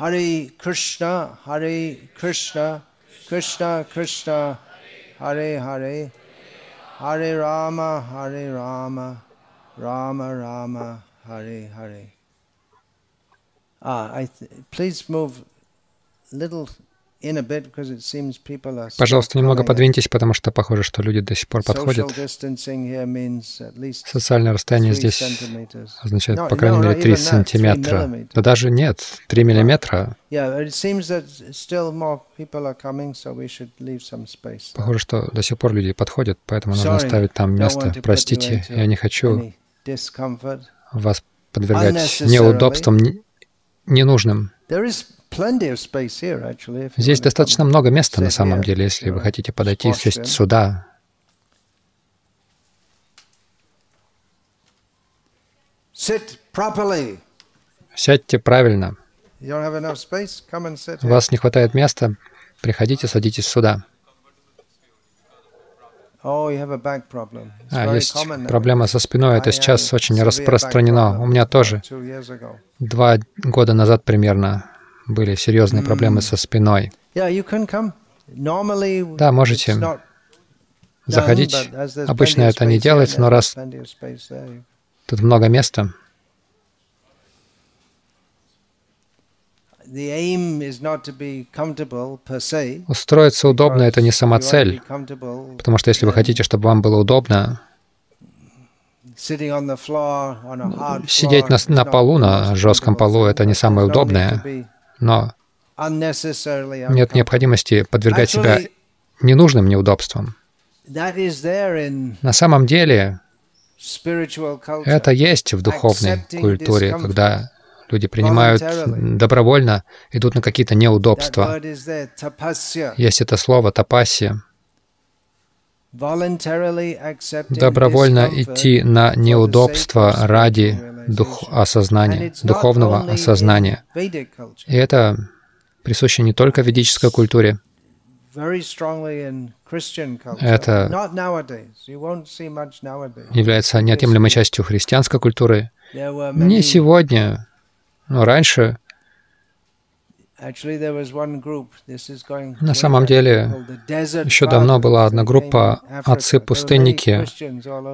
Hare Krishna, Hare Krishna, Krishna Krishna, Hare Hare, Hare Rama, Hare Rama, Rama Rama, Hare Hare. Ah, I th- please move little Пожалуйста, немного подвиньтесь, потому что похоже, что люди до сих пор подходят. Социальное расстояние здесь означает, по крайней мере, not 3 even that, three сантиметра. Да даже нет, 3 миллиметра. Похоже, что до сих пор люди подходят, поэтому нужно оставить там место. Простите, я не хочу вас подвергать неудобствам не- ненужным. Здесь достаточно много места на самом деле, если вы хотите подойти и сесть сюда. Сядьте правильно. У вас не хватает места, приходите, садитесь сюда. Oh, А, есть проблема со спиной, это сейчас очень распространено. У меня тоже. два года назад примерно были серьезные проблемы со спиной. Да, можете заходить. Обычно это не делается, но раз тут много места, устроиться удобно — это не because сама you want to цель. be comfortable Потому что если вы хотите, чтобы вам было удобно, сидеть на, на полу, на жестком полу — это не самое удобное, но нет необходимости подвергать себя ненужным неудобствам. На самом деле это есть в духовной культуре, когда люди принимают добровольно, идут на какие-то неудобства. Есть это слово тапаси. Voluntarily accepting Добровольно идти на неудобства ради дух, осознания, духовного осознания. И это присуще не только ведической культуре. Это- является неотъемлемой частью христианской культуры. Не сегодня, но раньше actually there was one group, this is going На самом деле, еще давно была одна группа отцы-пустынники.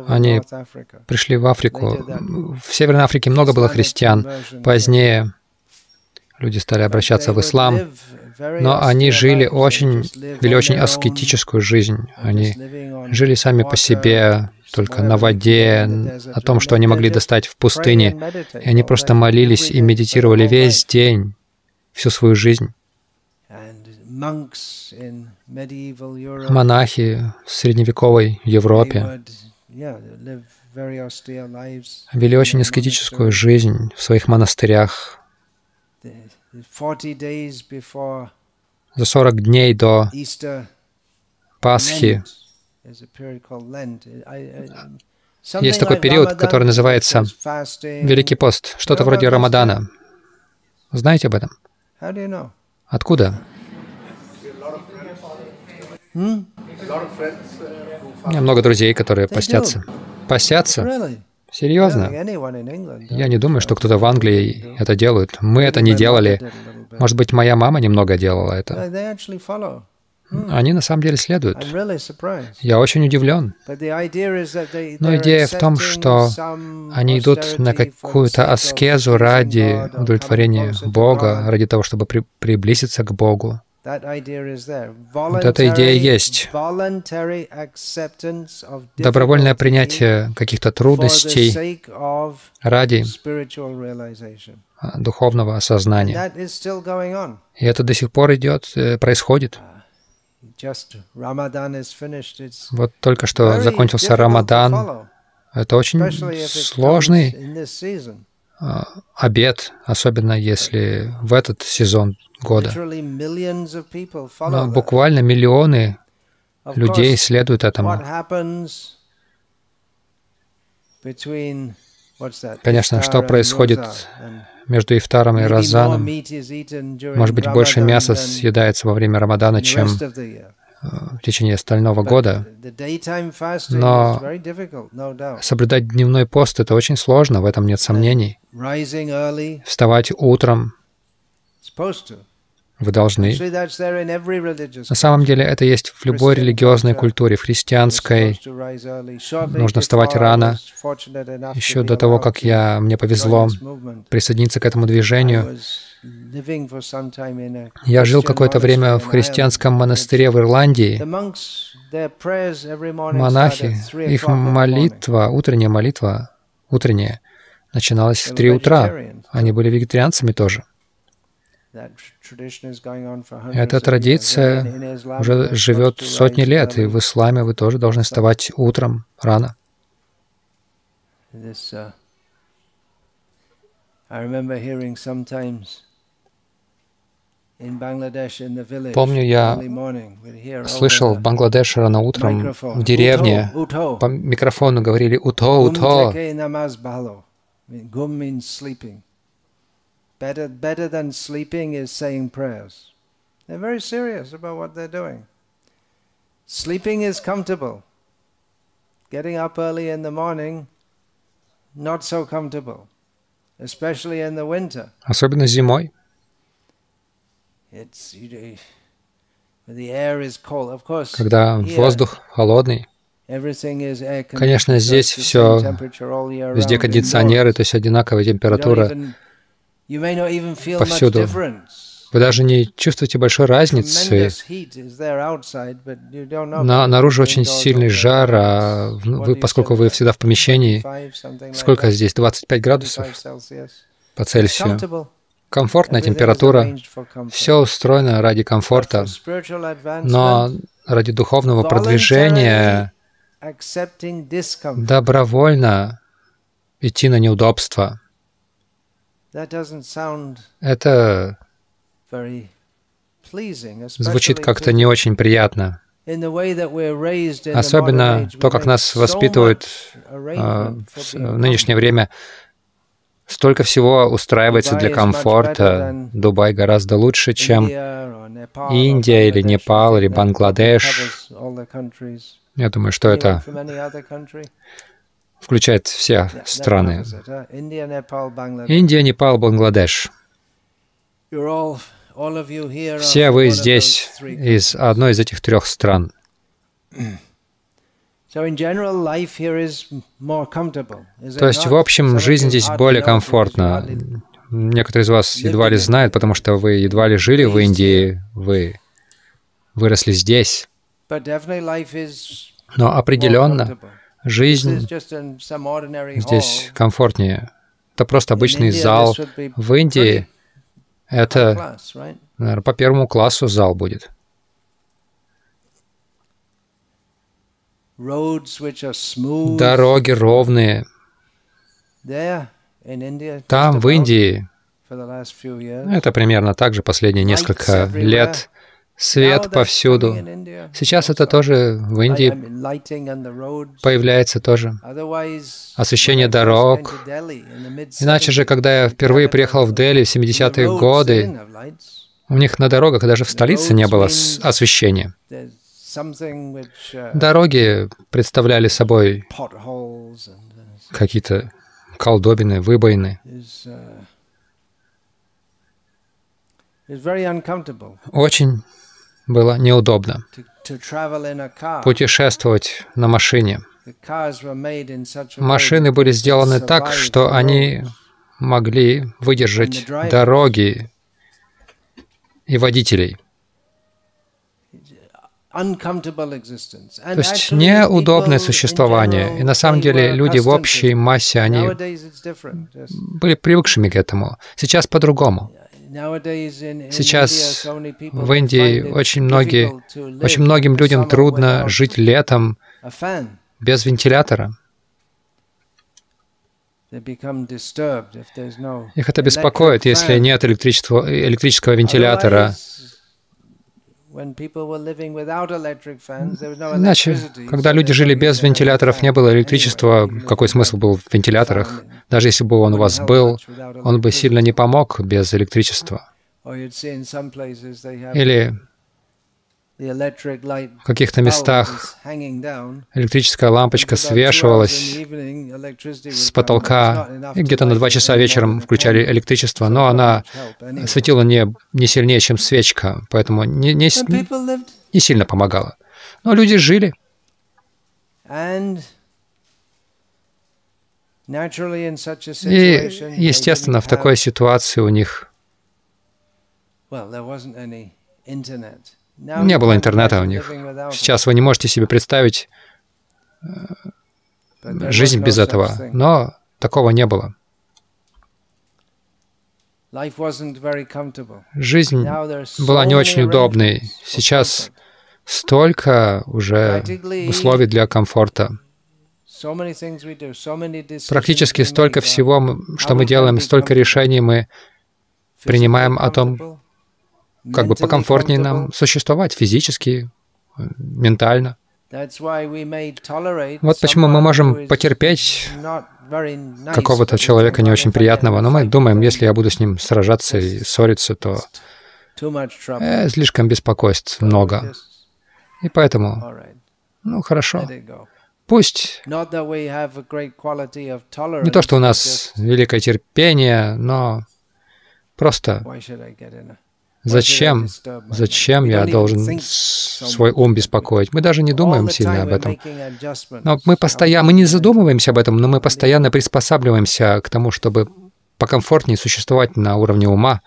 Они пришли в Африку. В Северной Африке много было христиан. Позднее люди стали обращаться в ислам, но они жили очень, вели очень аскетическую жизнь. Они жили сами по себе, только на воде, о том, что они могли достать в пустыне. И они просто молились и медитировали весь день, всю свою жизнь. Монахи в средневековой Европе вели очень аскетическую жизнь в своих монастырях. The- the 40 days before За 40 дней до Пасхи Есть такой период, который называется. Великий пост, что-то вроде Рамадана. Знаете об этом? Откуда? Hmm? У меня много друзей, которые постятся. Постятся? Серьезно? Я не думаю, что кто-то в Англии это делает. Мы это не делали. Может быть, моя мама немного делала это. Они на самом деле следуют. Я очень удивлен. Но идея в том, что Они идут на какую-то аскезу ради удовлетворения Бога, ради того, чтобы при- приблизиться к Богу. Вот эта идея есть. Добровольное принятие каких-то трудностей ради а, духовного осознания. И это до сих пор идет, э, происходит. Just Ramadan is finished. It's Вот только что закончился Рамадан. Это очень сложный а, обед, особенно если в этот сезон года. Но буквально миллионы людей следуют этому. Конечно, что происходит между Ифтаром и during Может быть, больше мяса съедается во время Рамадана, чем year. в течение остального года. Но. Соблюдать дневной пост — это очень сложно, в этом нет сомнений. Вставать утром. Вы должны. На самом деле это есть в любой религиозной культуре, в христианской. Нужно вставать рано. Еще до того, как я, мне повезло присоединиться к этому движению, я жил какое-то время в христианском монастыре в Ирландии. Монахи, их молитва, утренняя молитва, утренняя, начиналась в три утра. Они были вегетарианцами тоже. Эта традиция уже живет сотни лет, и в исламе вы тоже должны вставать утром рано. Помню, я слышал в Бангладеше рано утром в деревне. По микрофону говорили «Уто, уто». Better, better than sleeping is saying prayers. They're very serious about what they're doing. Sleeping is comfortable. Getting up early in the morning, not so comfortable, especially in the winter. Особенно зимой. It's, you, the air is cold. Of course, Когда воздух холодный, Конечно, здесь все, везде кондиционеры, то есть одинаковая температура повсюду. Вы даже не чувствуете большой разницы. На, наружу очень сильный жар, а вы, поскольку вы всегда в помещении, сколько здесь? 25 градусов по Цельсию. Комфортная температура. Все устроено ради комфорта. Но ради духовного продвижения добровольно идти на неудобства. Это звучит как-то не очень приятно. Особенно то, как нас воспитывают а, в нынешнее время. Столько всего устраивается для комфорта. Дубай гораздо лучше, чем Индия или Непал или Бангладеш. Я думаю, что это включает все страны. Индия, Непал, Бангладеш. Все вы здесь из одной из этих трех стран. То есть, в общем, жизнь здесь более комфортна. Некоторые из вас едва ли знают, потому что вы едва ли жили в Индии, вы выросли здесь. Но определенно жизнь здесь комфортнее. Это просто обычный зал. В Индии это, наверное, по первому классу зал будет. Дороги ровные. Там, в Индии, это примерно так же последние несколько лет, свет повсюду. Сейчас это тоже в Индии появляется тоже. Освещение дорог. Иначе же, когда я впервые приехал в Дели в 70-е годы, у них на дорогах даже в столице не было освещения. Дороги представляли собой какие-то колдобины, выбоины. Очень было неудобно путешествовать на машине. Машины были сделаны так, что они могли выдержать дороги и водителей. То есть неудобное существование. И на самом деле люди в общей массе, они были привыкшими к этому. Сейчас по-другому. Сейчас в Индии очень, многие, очень многим людям трудно жить летом без вентилятора. Их это беспокоит, если нет электричества, электрического вентилятора. Иначе, когда люди жили без вентиляторов, не было электричества, какой смысл был в вентиляторах? Даже если бы он у вас был, он бы сильно не помог без электричества. Или В каких-то местах электрическая лампочка свешивалась с потолка, и где-то на два часа вечером включали электричество, но она светила не, не сильнее, чем свечка, поэтому не, не, не сильно помогала. Но люди жили. И, естественно, в такой ситуации у них не было интернета у них. Сейчас вы не можете себе представить жизнь без этого, но такого не было. Жизнь была не очень удобной. Сейчас столько уже условий для комфорта. Практически столько всего, что мы делаем, столько решений мы принимаем о том, как бы покомфортнее нам существовать физически, ментально. Вот почему мы можем потерпеть какого-то человека не очень приятного, но мы думаем, если я буду с ним сражаться и ссориться, то э, слишком беспокойств много. И поэтому, ну хорошо, пусть не то, что у нас великое терпение, но просто Зачем? Зачем я должен свой ум беспокоить? Мы даже не думаем сильно об этом. Но мы постоянно, мы не задумываемся об этом, но мы постоянно приспосабливаемся к тому, чтобы покомфортнее существовать на уровне ума.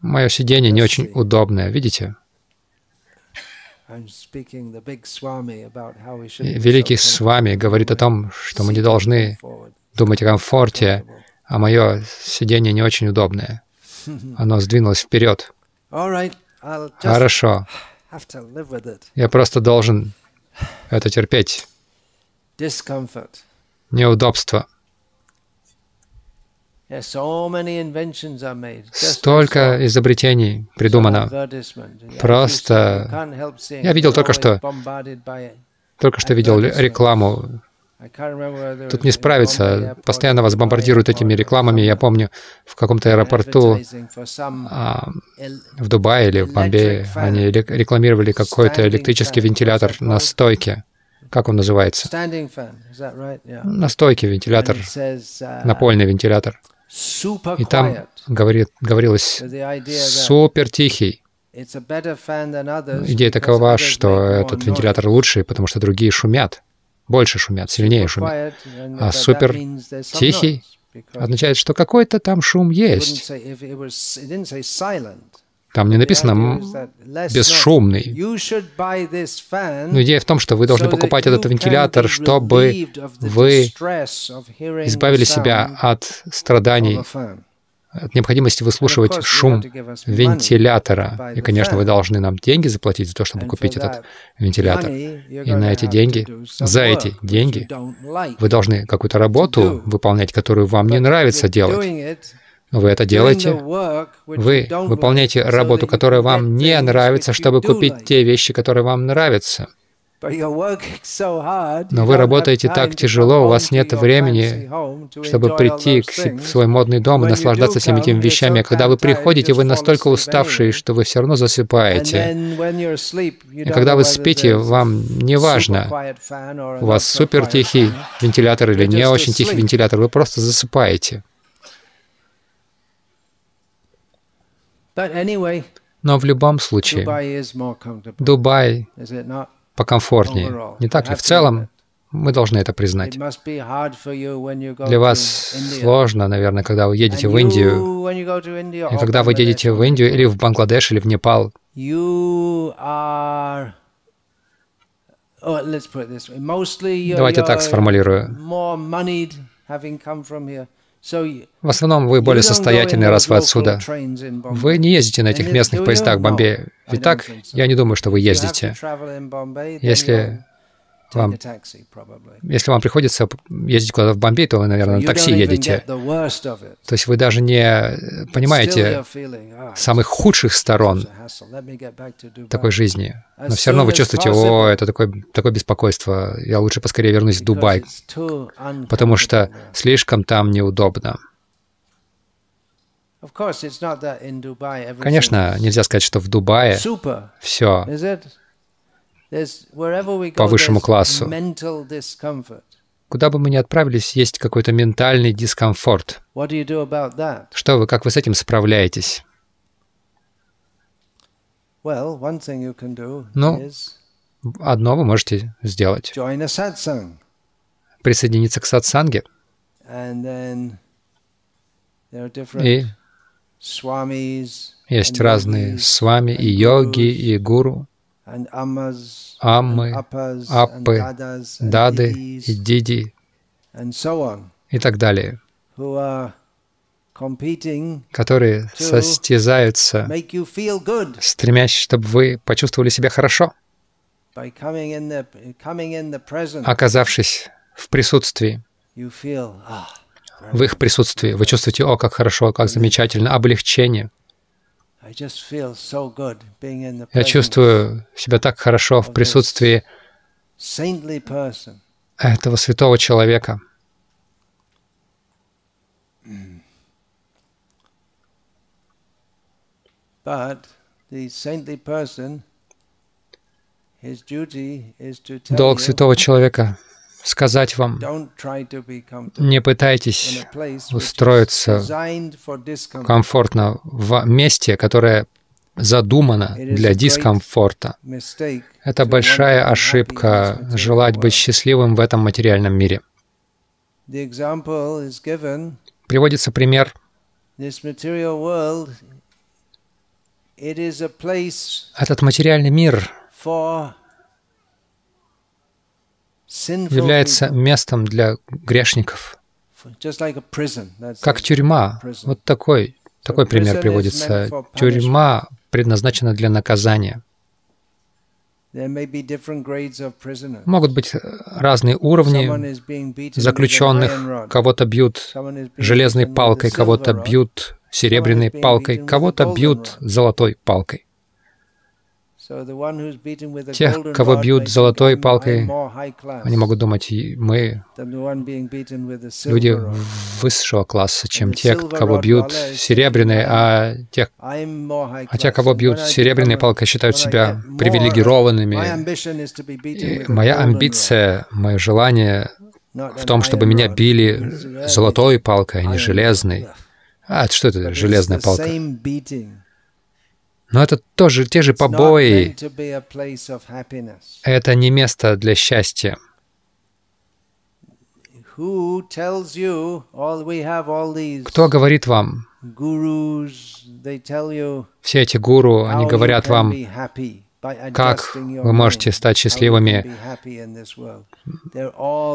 Мое сидение не очень удобное, видите? Великий Свами говорит о том, что мы не должны думать о комфорте, а мое сидение не очень удобное. Оно сдвинулось вперед. Хорошо. Я просто должен это терпеть. Неудобство. Столько изобретений придумано. Просто я видел только что, только что видел рекламу Тут не справиться. Постоянно вас бомбардируют этими рекламами. Я помню, в каком-то аэропорту а, в Дубае или в Бомбее они рекламировали какой-то электрический вентилятор на стойке. Как он называется? На стойке вентилятор, напольный вентилятор. И там говорит, говорилось «супер тихий». Идея такова, что этот вентилятор лучший, потому что другие шумят больше шумят, сильнее шумят. А супер тихий означает, что какой-то там шум есть. Там не написано «бесшумный». Но идея в том, что вы должны покупать этот вентилятор, чтобы вы избавили себя от страданий от необходимости выслушивать шум вентилятора. И, конечно, вы должны нам деньги заплатить за то, чтобы купить этот вентилятор. И на эти деньги, за эти деньги, вы должны какую-то работу выполнять, которую вам не нравится делать. Вы это делаете. Вы выполняете работу, которая вам не нравится, чтобы купить те вещи, которые вам нравятся. Но вы работаете так тяжело, у вас нет времени, чтобы прийти в свой модный дом и наслаждаться всеми этими вещами. А когда вы приходите, вы настолько уставшие, что вы все равно засыпаете. И когда вы спите, вам не важно, у вас супер тихий вентилятор или не очень тихий вентилятор, вы просто засыпаете. Но в любом случае, Дубай покомфортнее. Не так ли? В целом, мы должны это признать. Для вас сложно, наверное, когда вы едете в Индию. И когда вы едете в Индию или в Бангладеш, или в Непал, Давайте так сформулирую. В основном вы более состоятельны, раз вы отсюда. Вы не ездите на этих местных поездах в Бомбее. Ведь так? Я не думаю, что вы ездите. Если вам, если вам приходится ездить куда-то в Бомбей, то вы, наверное, на такси едете. То есть вы даже не понимаете ah, самых худших сторон такой жизни. Но все равно вы чувствуете, о, это такое, такое беспокойство, я лучше поскорее вернусь в Дубай, потому что слишком там неудобно. Конечно, нельзя сказать, что в Дубае все по высшему классу. Куда бы мы ни отправились, есть какой-то ментальный дискомфорт. Что вы, как вы с этим справляетесь? Ну, одно вы можете сделать. Присоединиться к сатсанге. И есть разные свами и йоги, и гуру, аммы, аппы, дады и диди. и так далее, которые состязаются, стремясь, чтобы вы почувствовали себя хорошо, оказавшись в присутствии, в их присутствии. Вы чувствуете, о, как хорошо, как замечательно, облегчение. Я чувствую себя так хорошо в присутствии этого святого человека. Долг святого человека сказать вам, не пытайтесь устроиться комфортно в месте, которое задумано для дискомфорта. Это большая ошибка желать быть счастливым в этом материальном мире. Приводится пример. Этот материальный мир является местом для грешников, как тюрьма. Вот такой, такой пример приводится. Тюрьма предназначена для наказания. Могут быть разные уровни заключенных. Кого-то бьют железной палкой, кого-то бьют серебряной палкой, кого-то бьют золотой палкой. Тех, кого бьют золотой палкой, они могут думать, мы люди высшего класса, чем те, кого бьют серебряной, а тех, а те, кого бьют серебряной палкой, считают себя привилегированными. И моя амбиция, мое желание в том, чтобы меня били золотой палкой, а не железной. А что это железная палка? Но это тоже те же побои. Это не место для счастья. Кто говорит вам? Все эти гуру, они говорят вам, как вы можете стать счастливыми,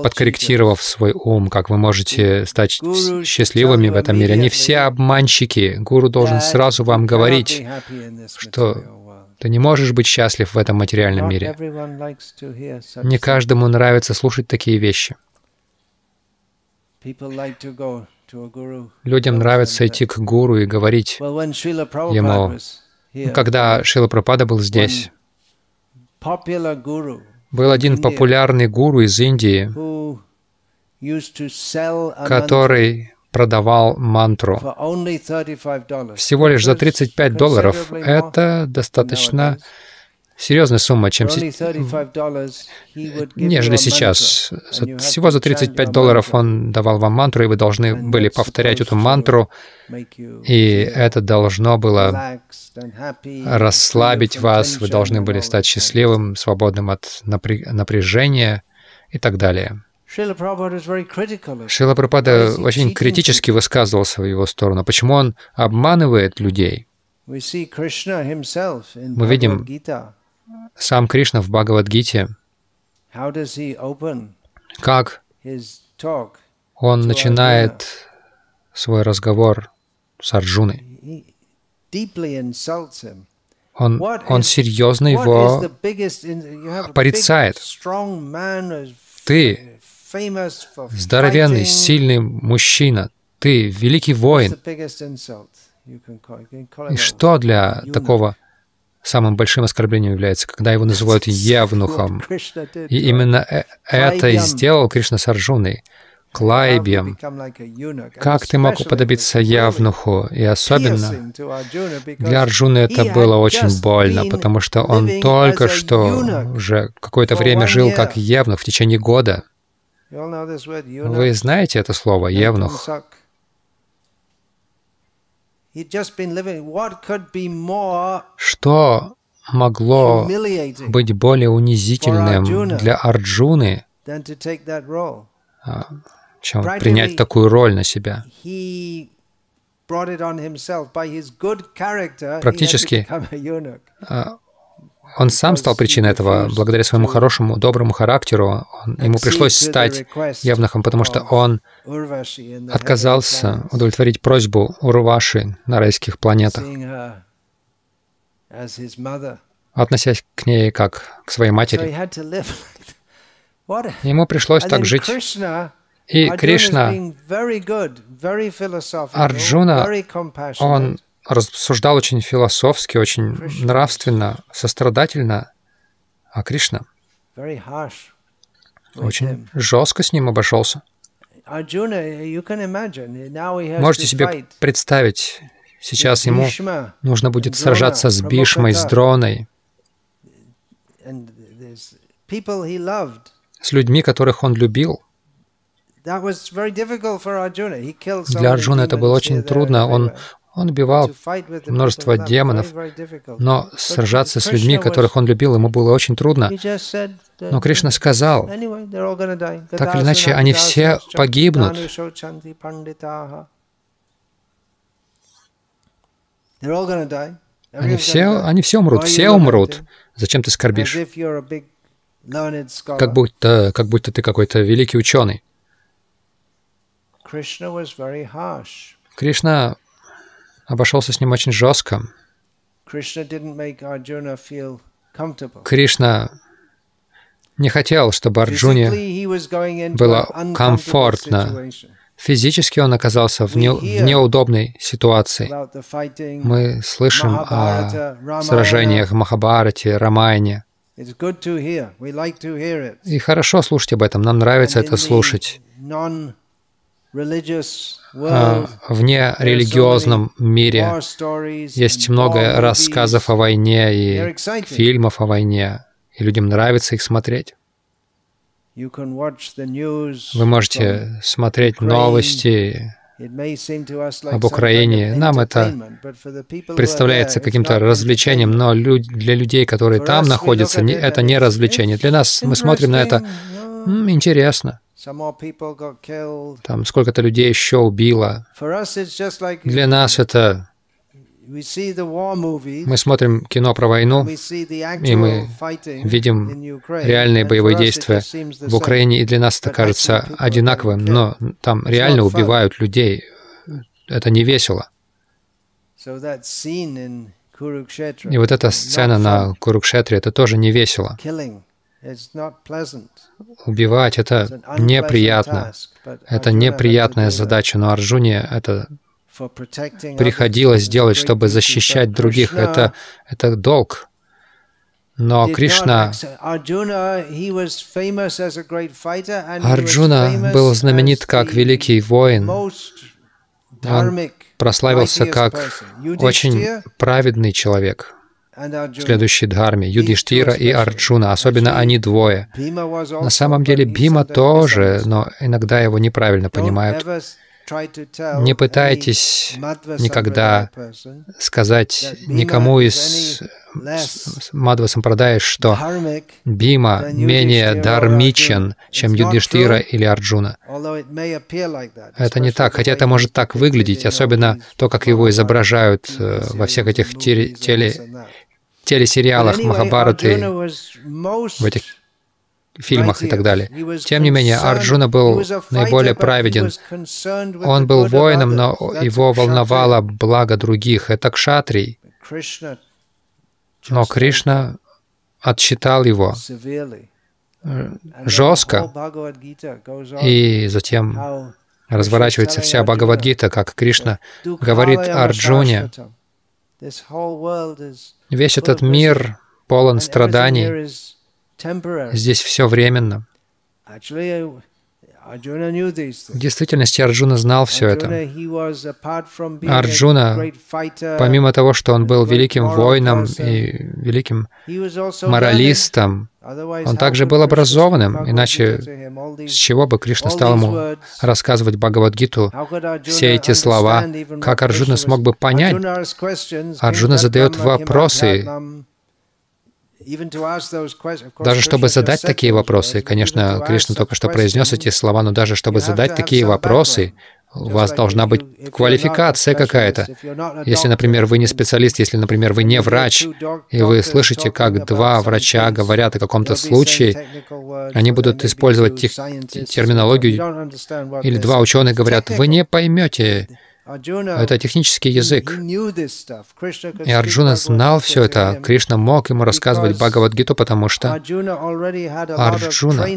подкорректировав свой ум, как вы можете стать счастливыми в этом мире. Они все обманщики. Гуру должен сразу вам говорить, что ты не можешь быть счастлив в этом материальном мире. Не каждому нравится слушать такие вещи. Людям нравится идти к гуру и говорить ему, когда Шила Пропада был здесь, был один популярный гуру из Индии, который продавал мантру. всего лишь за 35 долларов. Это достаточно серьезная сумма, чем нежели сейчас. Всего за 35 долларов он давал вам мантру, и вы должны были повторять эту мантру, и это должно было расслабить вас, вы должны были стать счастливым, свободным от напряжения и так далее. Шила Прабхупада очень критически высказывался в его сторону. Почему он обманывает людей? Мы видим сам Кришна в Бхагавадгите, как он начинает свой разговор с Арджуной. Он, он серьезно его порицает. Ты здоровенный, сильный мужчина, ты великий воин. И что для такого самым большим оскорблением является, когда его называют явнухом. И именно э, это и сделал Кришна с Арджуной. к лайбьям. Как ты мог уподобиться Явнуху? И особенно для Арджуны это было очень больно, потому что он только что уже какое-то время жил как Явнух в течение года. Вы знаете это слово «евнух»? Что могло быть более унизительным для Арджуны, а, чем принять такую роль на себя? Практически он сам стал причиной этого. Благодаря своему хорошему, доброму характеру он, ему пришлось стать явнахом, потому что он отказался удовлетворить просьбу Урваши на райских планетах, относясь к ней как к своей матери. Ему пришлось так жить. И Кришна, Арджуна, он рассуждал очень философски, очень нравственно, сострадательно, а Кришна? Очень жестко с ним обошелся. Можете себе представить, сейчас ему нужно будет сражаться с Бишмой, с Дроной, с людьми, которых он любил. Для Арджуна это было очень трудно. Он он убивал множество демонов, но сражаться с людьми, которых он любил, ему было очень трудно. Но Кришна сказал, так или иначе, они все погибнут. Они все, они все умрут, все умрут. Зачем ты скорбишь? Как будто, как будто ты какой-то великий ученый. Кришна обошелся с ним очень жестко. Кришна не хотел, чтобы Арджуне было комфортно. Физически он оказался в, не, в неудобной ситуации. Мы слышим о сражениях в Махабарате, Рамайне. И хорошо слушать об этом, нам нравится это слушать. А, вне религиозном мире есть много рассказов о войне и фильмов о войне, и людям нравится их смотреть. Вы можете смотреть новости об Украине. Нам это представляется каким-то развлечением, но для людей, которые там находятся, это не развлечение. Для нас мы смотрим на это интересно. Там сколько-то людей еще убило. Для нас это... Мы смотрим кино про войну, и мы видим реальные боевые действия в Украине, и для нас это кажется одинаковым, но там реально убивают людей. Это не весело. И вот эта сцена на Курукшетре, это тоже не весело. Убивать — это неприятно. Это неприятная задача, но Арджуне это приходилось делать, чтобы защищать других. Это, это долг. Но Кришна, Арджуна был знаменит как великий воин. Он прославился как очень праведный человек следующей дхарме, Юдиштира и Арджуна, особенно они двое. На самом деле Бима тоже, но иногда его неправильно понимают. Не пытайтесь никогда сказать никому из Мадва Сампрадай, что Бима менее дармичен, чем Юдиштира или Арджуна. Это не так, хотя это может так выглядеть, особенно то, как его изображают э, во всех этих теле, телесериалах Махабараты, в этих фильмах и так далее. Тем не менее, Арджуна был наиболее праведен. Он был воином, но его волновало благо других. Это кшатрий. Но Кришна отчитал его э, жестко, и затем разворачивается вся Бхагавадгита, как Кришна говорит Арджуне, Весь этот мир полон страданий. Здесь все временно. В действительности Арджуна знал все это. Арджуна, помимо того, что он был великим воином и великим моралистом, он также был образованным, иначе с чего бы Кришна стал ему рассказывать Бхагавадгиту все эти слова, как Арджуна смог бы понять? Арджуна задает вопросы, даже чтобы задать такие вопросы, конечно, Кришна только что произнес эти слова, но даже чтобы задать такие вопросы, у вас должна быть квалификация какая-то. Если, например, вы не специалист, если, например, вы не врач, и вы слышите, как два врача говорят о каком-то случае, они будут использовать тех, терминологию, или два ученых говорят, вы не поймете это технический язык. И Арджуна знал все это. Кришна мог ему рассказывать Бхагавадгиту, потому что Арджуна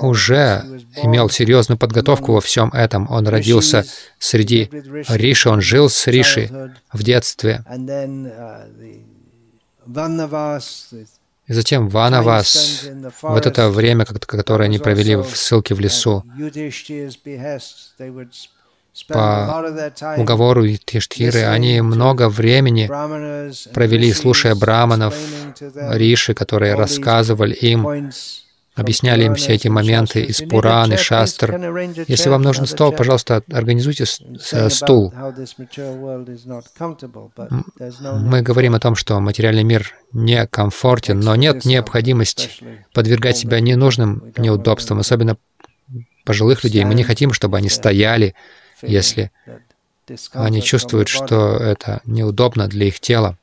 уже имел серьезную подготовку во всем этом. Он родился среди Риши, он жил с Риши в детстве. И затем Ванавас, вот это время, которое они провели в ссылке в лесу, по уговору Тиштхиры, они много времени провели, слушая браманов, риши, которые рассказывали им, объясняли им все эти моменты из Пураны, Шастр. Если вам нужен стол, пожалуйста, организуйте стул. Мы говорим о том, что материальный мир некомфортен, но нет необходимости подвергать себя ненужным неудобствам, особенно пожилых людей. Мы не хотим, чтобы они стояли, если они чувствуют, что это неудобно для их тела.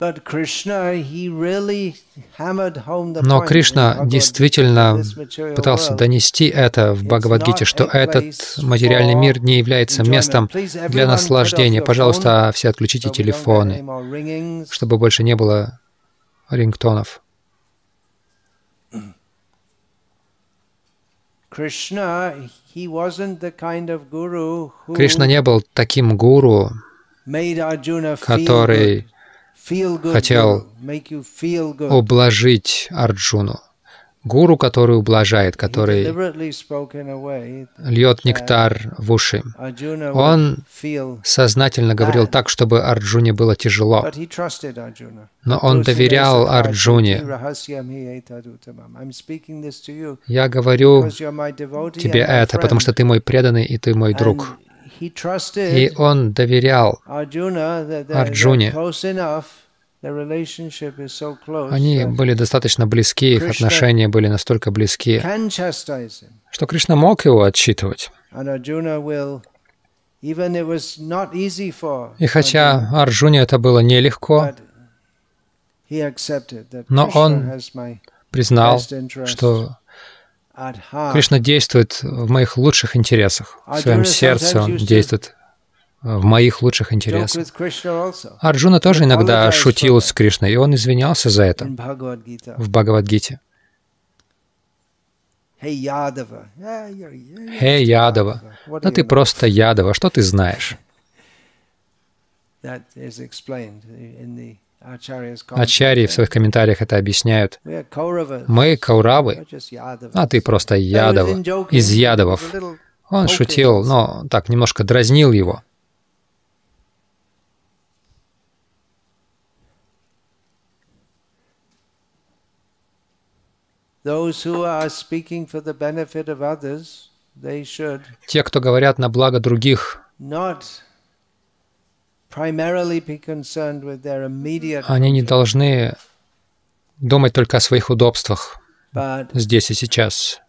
Но Кришна действительно пытался донести это в Бхагавадгите, что этот материальный мир не является местом для наслаждения. Пожалуйста, все отключите телефоны, чтобы больше не было рингтонов. Кришна не был таким гуру, который хотел ублажить Арджуну гуру, который ублажает, который льет нектар в уши. Он сознательно говорил так, чтобы Арджуне было тяжело. Но он доверял Арджуне. Я говорю тебе это, потому что ты мой преданный и ты мой друг. И он доверял Арджуне, они были достаточно близки, их отношения были настолько близки, что Кришна мог его отчитывать. И хотя Арджуне это было нелегко, но он признал, что Кришна действует в моих лучших интересах. В своем сердце он действует в моих лучших интересах. Арджуна тоже иногда шутил с Кришной, и он извинялся за это в Бхагавадгите. Хей, Ядава, ну ты просто Ядава, что ты знаешь? Ачарьи в своих комментариях это объясняют. Мы Кауравы, а ты просто Ядава, из Ядавов. Он шутил, но так немножко дразнил его. Те, кто говорят на благо других, они не должны думать только о своих удобствах здесь и сейчас.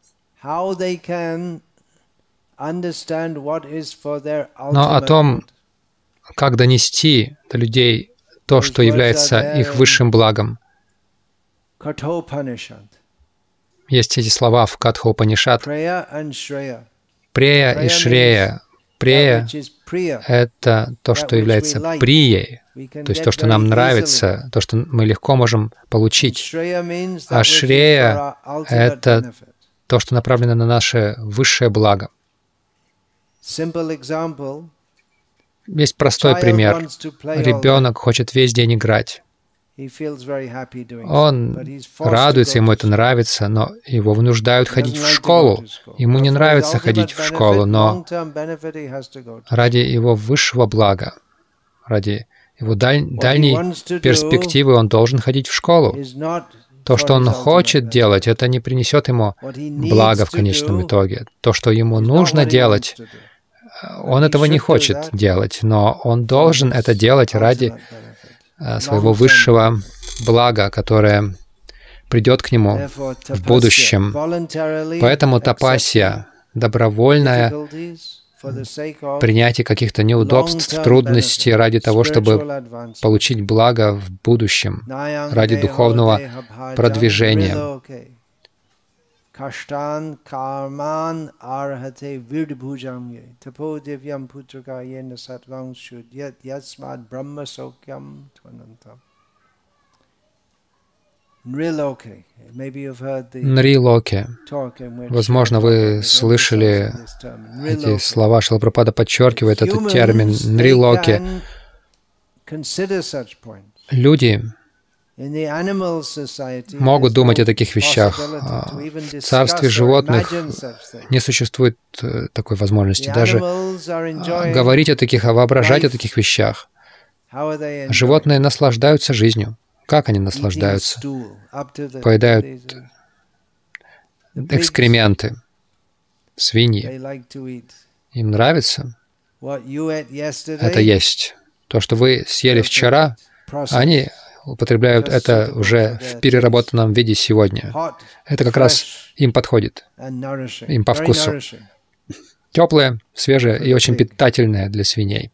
Но о том, как донести до людей то, что является их высшим благом. Есть эти слова в Катха Упанишат. Прея и Шрея. Прея — это то, что является прией, то есть то, что нам нравится, то, что мы легко можем получить. А Шрея — это то, что направлено на наше высшее благо. Есть простой пример. Ребенок хочет весь день играть. Он радуется, ему это нравится, но его вынуждают ходить в школу. Ему не нравится ходить в школу, но ради его высшего блага, ради его даль дальней перспективы он должен ходить в школу. То, что он хочет делать, это не принесет ему блага в конечном итоге. То, что ему нужно делать, он этого не хочет делать, но он должен это делать ради Э, своего высшего блага, которое придет к нему в будущем. Поэтому тапасия, добровольное принятие каких-то неудобств, трудностей ради того, чтобы получить благо в будущем, ради духовного продвижения. Kashtan karman arhate virdibhujamye tapo divyam putraka yena satvang shudyat yasmad brahma sokyam tvanantam. Нрилоке. Возможно, вы слышали эти слова. Шилапрапада подчеркивает этот термин Нрилоке. Люди могут думать о таких вещах. А, в царстве животных не существует э, такой возможности даже а, говорить о таких, а воображать о таких вещах. Животные наслаждаются жизнью. Как они наслаждаются? Поедают экскременты, свиньи. Им нравится это есть. То, что вы съели вчера, они употребляют это уже в переработанном виде сегодня. Это как раз им подходит, им по вкусу. Теплое, свежее и очень питательное для свиней.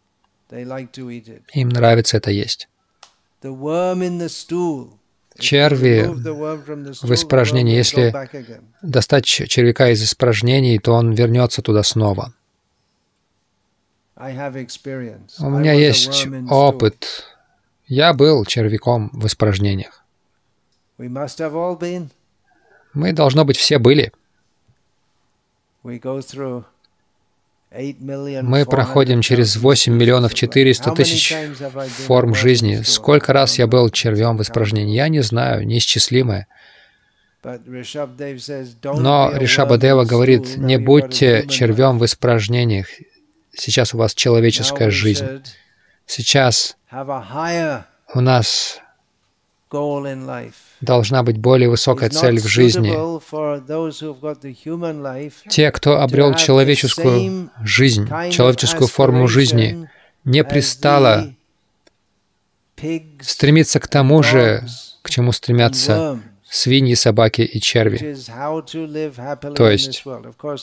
Им нравится это есть. Черви в испражнении, если достать червяка из испражнений, то он вернется туда снова. У меня есть опыт я был червяком в испражнениях. Мы, должно быть, все были. Мы проходим через 8 миллионов 400 тысяч форм жизни. Сколько раз я был червем в испражнении? Я не знаю, неисчислимое. Но Ришабадева говорит, не будьте червем в испражнениях. Сейчас у вас человеческая жизнь. Сейчас у нас должна быть более высокая цель в жизни. Те, кто обрел человеческую жизнь, человеческую форму жизни, не пристало стремиться к тому же, к чему стремятся свиньи, собаки и черви. То есть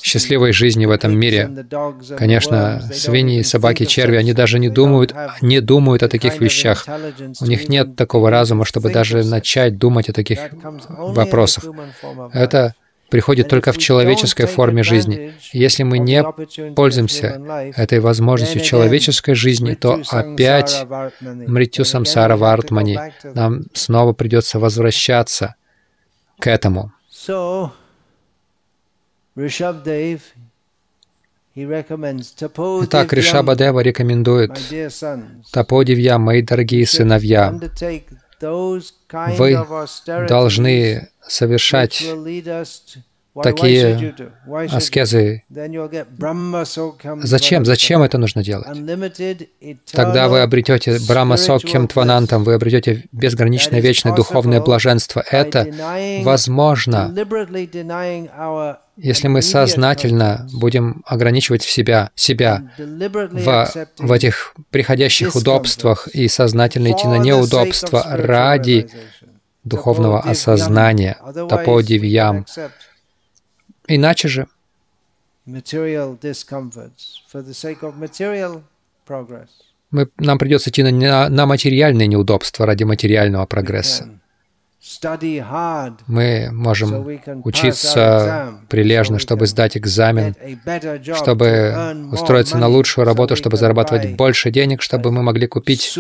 счастливой жизни в этом мире. Конечно, свиньи, собаки, черви, они даже не думают, не думают о таких вещах. У них нет такого разума, чтобы даже начать думать о таких вопросах. Это приходит только в человеческой форме жизни. Если мы не пользуемся этой возможностью человеческой жизни, то опять мритю самсара вартмани, нам снова придется возвращаться к этому. Итак, Ришабадева рекомендует, Таподивья, мои дорогие сыновья, вы должны совершать такие аскезы. Зачем? Зачем это нужно делать? Тогда вы обретете Брахма Сокхем Тванантам, вы обретете безграничное вечное духовное блаженство. Это возможно, если мы сознательно будем ограничивать в себя, себя в, в этих приходящих удобствах и сознательно идти на неудобства ради духовного осознания, таподивьям, Иначе же. Мы, нам придется идти на, на материальные неудобства ради материального прогресса. Мы можем учиться прилежно, чтобы сдать экзамен, чтобы устроиться на лучшую работу, чтобы зарабатывать больше денег, чтобы мы могли купить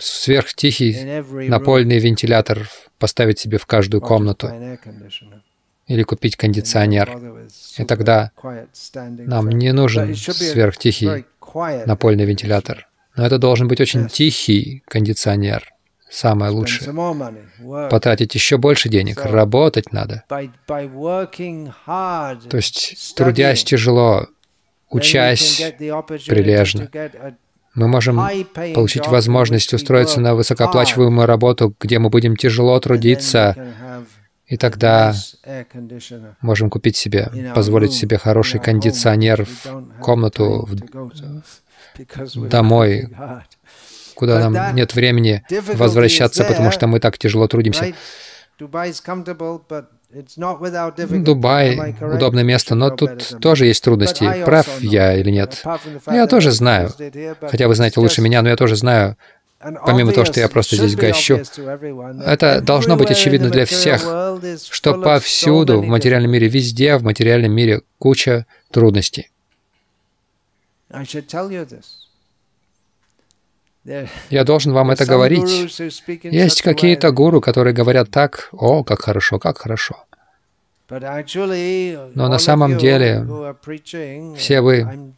сверхтихий напольный вентилятор, поставить себе в каждую комнату или купить кондиционер. И тогда нам не нужен сверхтихий напольный вентилятор. Но это должен быть очень тихий кондиционер, самое лучшее. Потратить еще больше денег, работать надо. То есть, трудясь тяжело, учась прилежно, мы можем получить возможность устроиться на высокооплачиваемую работу, где мы будем тяжело трудиться, и тогда можем купить себе, позволить себе хороший кондиционер в комнату, в, домой, куда нам нет времени возвращаться, потому что мы так тяжело трудимся. Дубай — удобное место, но тут тоже есть трудности. Прав я или нет? Я тоже знаю. Хотя вы знаете лучше меня, но я тоже знаю, помимо того, что я просто здесь гощу. Это должно быть очевидно для всех, что повсюду, в материальном мире, везде в материальном мире куча трудностей. Я должен вам это говорить. Есть какие-то гуру, которые говорят так, о, как хорошо, как хорошо. Но на самом деле все вы,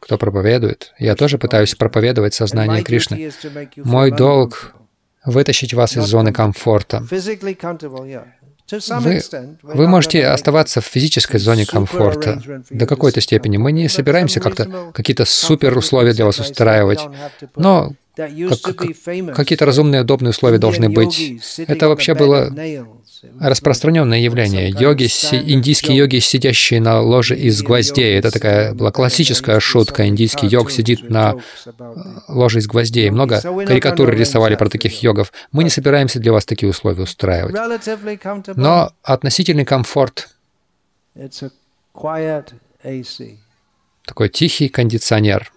кто проповедует, я тоже пытаюсь проповедовать сознание Кришны. Мой долг — вытащить вас из зоны комфорта. Вы, вы можете оставаться в физической зоне комфорта до какой-то степени. Мы не собираемся как-то какие-то супер условия для вас устраивать, но как, какие-то разумные, удобные условия должны быть. Это вообще было распространенное явление. Йоги, индийские йоги, сидящие на ложе из гвоздей. Это такая была классическая шутка. Индийский йог сидит на ложе из гвоздей. Много карикатур рисовали про таких йогов. Мы не собираемся для вас такие условия устраивать. Но относительный комфорт такой тихий кондиционер.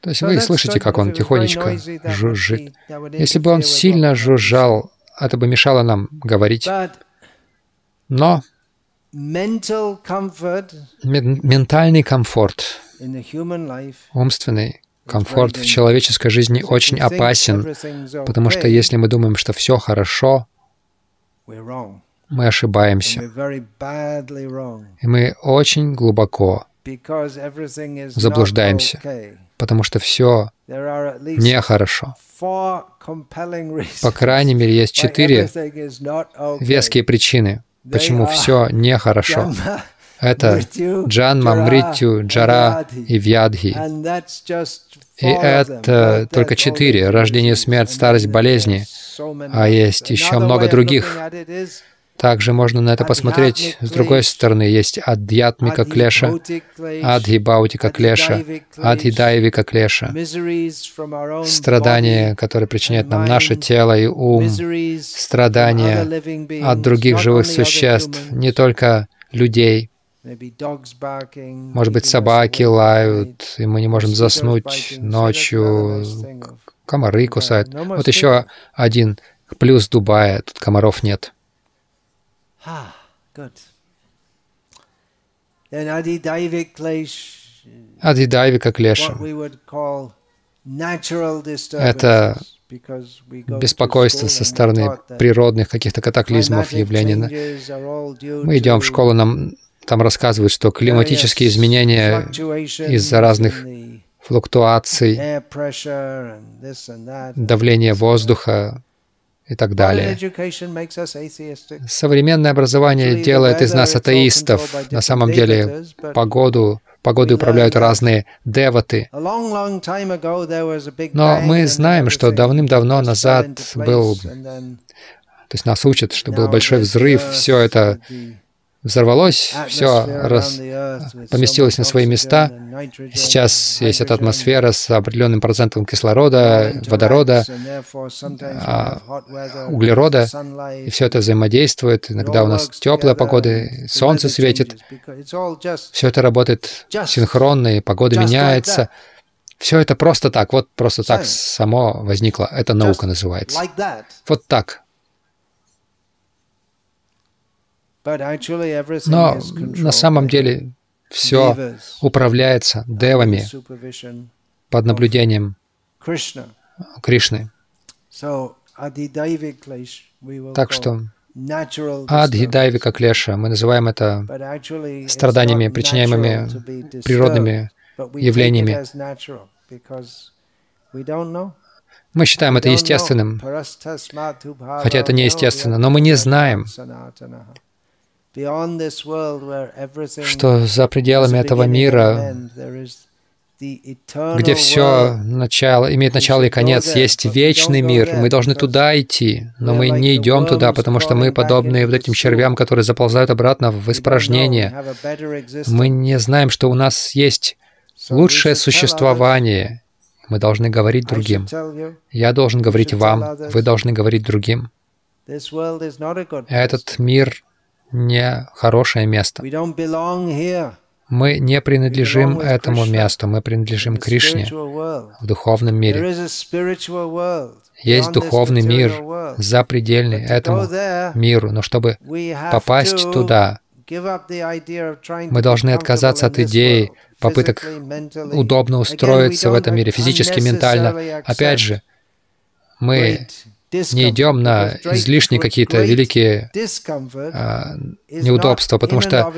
То есть вы слышите, как он тихонечко жужжит. Если бы он сильно жужжал, это бы мешало нам говорить. Но ментальный комфорт, умственный комфорт в человеческой жизни очень опасен, потому что если мы думаем, что все хорошо, мы ошибаемся. И мы очень глубоко заблуждаемся потому что все нехорошо. По крайней мере, есть четыре веские причины, почему все нехорошо. Это Джанма, Мритю, Джара и Вьядхи. И это только четыре — рождение, смерть, старость, болезни. А есть еще много других. Также можно на это посмотреть с другой стороны. Есть Адьятмика Клеша, Адхи Баутика Клеша, Адхи Дайвика Клеша. Страдания, которые причиняют нам наше тело и ум. Страдания от других живых существ, не только людей. Может быть, собаки лают, и мы не можем заснуть ночью, комары кусают. Вот еще один плюс Дубая, тут комаров нет. Ah, good. Then Adidaivik Klesh, Адидайвика клеша. Это беспокойство со стороны природных каких-то катаклизмов, явлений. Мы идем в школу, нам там рассказывают, что климатические изменения из-за разных флуктуаций, давления воздуха, и так далее. Современное образование делает из нас атеистов. На самом деле погоду, погодой управляют разные деваты. Но мы знаем, что давным-давно назад был, то есть нас учат, что был большой взрыв, все это взорвалось, все раз, поместилось на свои места. Сейчас есть эта атмосфера с определенным процентом кислорода, водорода, а, углерода, и все это взаимодействует. Иногда у нас теплая погода, солнце светит. Все это работает синхронно, и погода меняется. Все это просто так, вот просто так само возникло. Это наука называется. Вот так. Но на самом деле все управляется девами под наблюдением Кришны. Так что Адхи Дайвика Клеша. Мы называем это страданиями, причиняемыми природными явлениями. Мы считаем это естественным, хотя это не естественно, но мы не знаем, что за пределами этого мира, где все начало, имеет начало и конец, есть вечный мир. Мы должны туда идти, но мы не идем туда, потому что мы подобны вот этим червям, которые заползают обратно в испражнение. Мы не знаем, что у нас есть лучшее существование, мы должны говорить другим. Я должен говорить вам, вы должны говорить другим. Этот мир не хорошее место. Мы не принадлежим этому месту, мы принадлежим Кришне в духовном мире. Есть духовный мир, запредельный этому миру, но чтобы попасть туда, мы должны отказаться от идеи попыток удобно устроиться в этом мире, физически, ментально. Опять же, мы не идем на излишние какие-то великие а, неудобства, потому что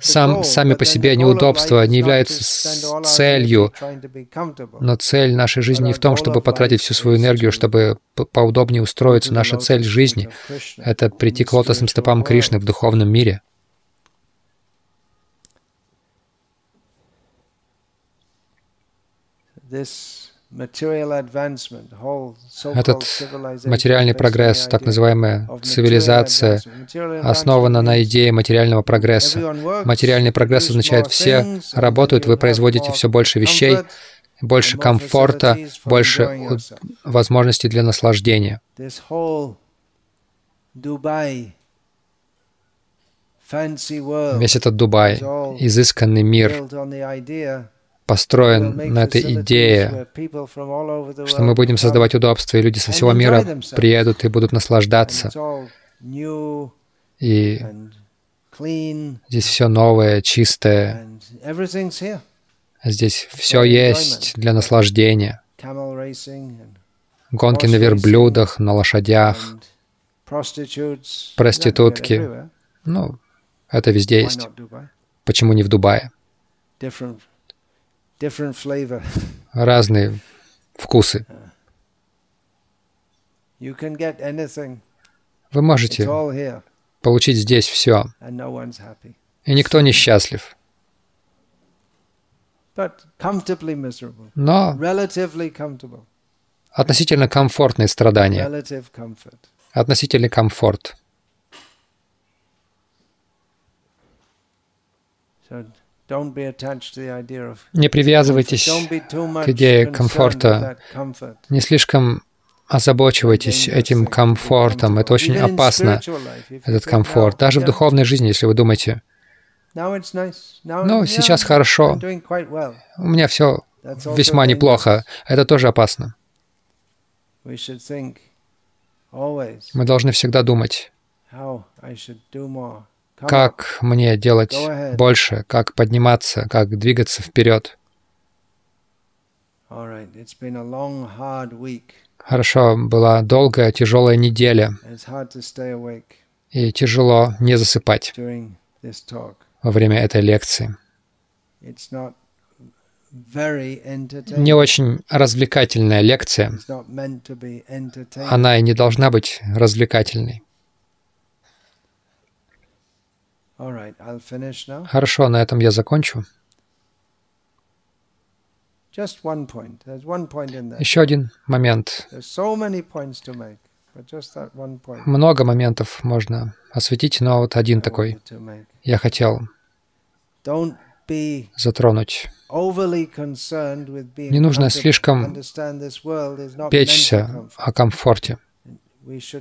сам, сами по себе неудобства не являются целью, но цель нашей жизни не в том, чтобы потратить всю свою энергию, чтобы поудобнее устроиться. Наша цель жизни — это прийти к лотосным стопам Кришны в духовном мире. Этот материальный прогресс, так называемая цивилизация, основана на идее материального прогресса. Материальный прогресс означает, все работают, вы производите все больше вещей, больше комфорта, больше возможностей для наслаждения. Весь этот Дубай, изысканный мир, построен на этой идее, что мы будем создавать удобства, и люди со всего мира приедут и будут наслаждаться. И здесь все новое, чистое. Здесь все есть для наслаждения. Гонки на верблюдах, на лошадях, проститутки. Ну, это везде есть. Почему не в Дубае? разные вкусы. Вы можете получить здесь все, и никто не счастлив. Но относительно комфортные страдания, относительный комфорт. Не привязывайтесь к идее комфорта. Не слишком озабочивайтесь этим комфортом. Это очень опасно, этот комфорт. Даже в духовной жизни, если вы думаете, ну, сейчас хорошо, у меня все весьма неплохо, это тоже опасно. Мы должны всегда думать, как мне делать больше, как подниматься, как двигаться вперед. Хорошо, была долгая, тяжелая неделя, и тяжело не засыпать во время этой лекции. Не очень развлекательная лекция. Она и не должна быть развлекательной. Хорошо, на этом я закончу. Еще один момент. Много моментов можно осветить, но вот один такой я хотел затронуть. Не нужно слишком печься о комфорте.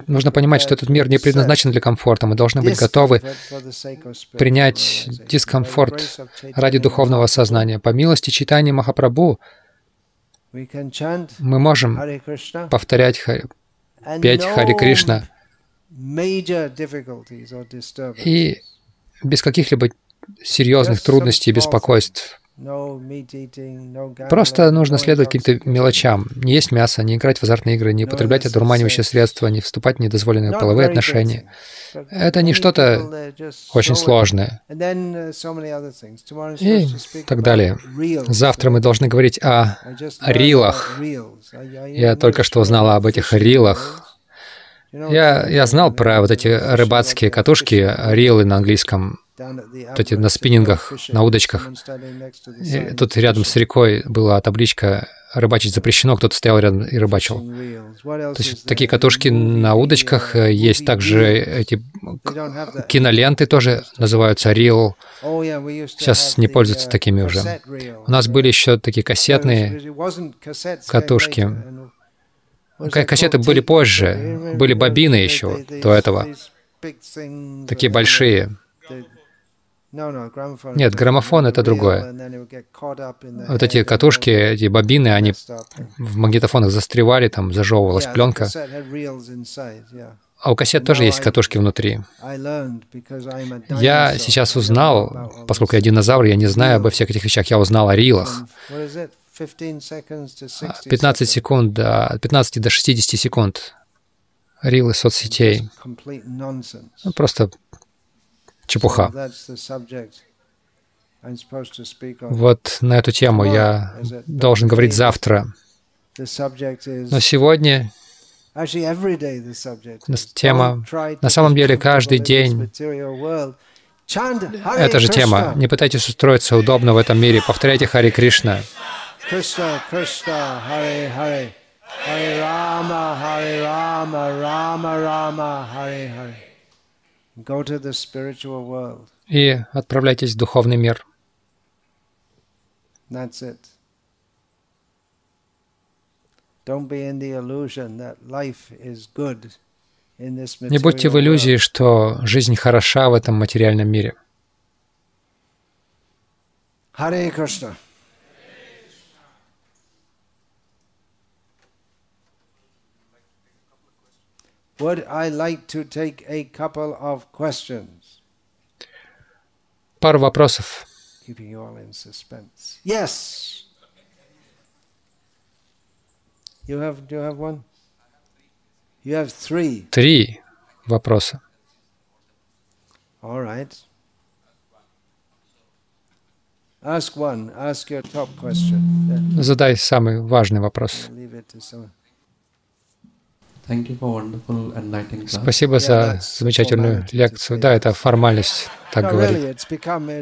Нужно понимать, что этот мир не предназначен для комфорта. Мы должны быть готовы принять дискомфорт ради духовного сознания. По милости читания Махапрабху мы можем повторять, петь Хари Кришна и без каких-либо серьезных трудностей и беспокойств Просто нужно следовать каким-то мелочам. Не есть мясо, не играть в азартные игры, не употреблять одурманивающие средства, не вступать в недозволенные половые отношения. Это не что-то очень сложное. И так далее. Завтра мы должны говорить о рилах. Я только что узнал об этих рилах. Я, я знал про вот эти рыбацкие катушки, рилы на английском, вот эти на спиннингах, на удочках. И тут рядом с рекой была табличка «Рыбачить запрещено», кто-то стоял рядом и рыбачил. То есть такие катушки на удочках, есть также эти киноленты тоже называются рил. Сейчас не пользуются такими уже. У нас были еще такие кассетные катушки. Кассеты были позже, были бобины еще до этого, такие большие. Нет, граммофон — это другое. Вот эти катушки, эти бобины, они в магнитофонах застревали, там зажевывалась пленка. А у кассет тоже есть катушки внутри. Я сейчас узнал, поскольку я динозавр, я не знаю обо всех этих вещах, я узнал о рилах. 15 секунд, до, от 15 до 60 секунд. Рилы соцсетей. Ну, просто чепуха. Вот на эту тему я должен говорить завтра. Но сегодня тема, на самом деле, каждый день эта же тема. Не пытайтесь устроиться удобно в этом мире. Повторяйте Хари Кришна. Krishna, Krishna, Hare Hare, Hare Rama, Hare Rama, Rama Rama, Hare Hare. Go to the spiritual world. И отправляйтесь в духовный мир. That's it. Don't be in the illusion that life is good in this material Не будьте в иллюзии, что жизнь хороша в этом материальном мире. Харе Кришна. Would I like to take a couple of questions? Пару вопросов. Keeping you all in suspense. Yes. You have, do you have one? You have three. Три вопроса. All right. Ask one. Ask your top question. Задай самый важный вопрос. Leave it to someone. Спасибо за замечательную лекцию. Да, это формальность, так говорить.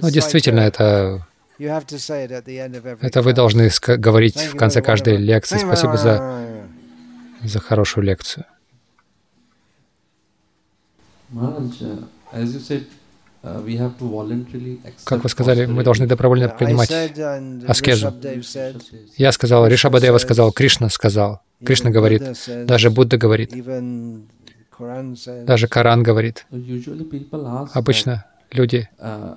Но действительно, это это вы должны говорить в конце каждой лекции. Спасибо за, за хорошую лекцию. Как вы сказали, мы должны добровольно принимать аскезу. Я сказал, Ришабадева сказал, Кришна сказал. Кришна говорит, даже Будда говорит, даже Коран говорит. Обычно люди uh,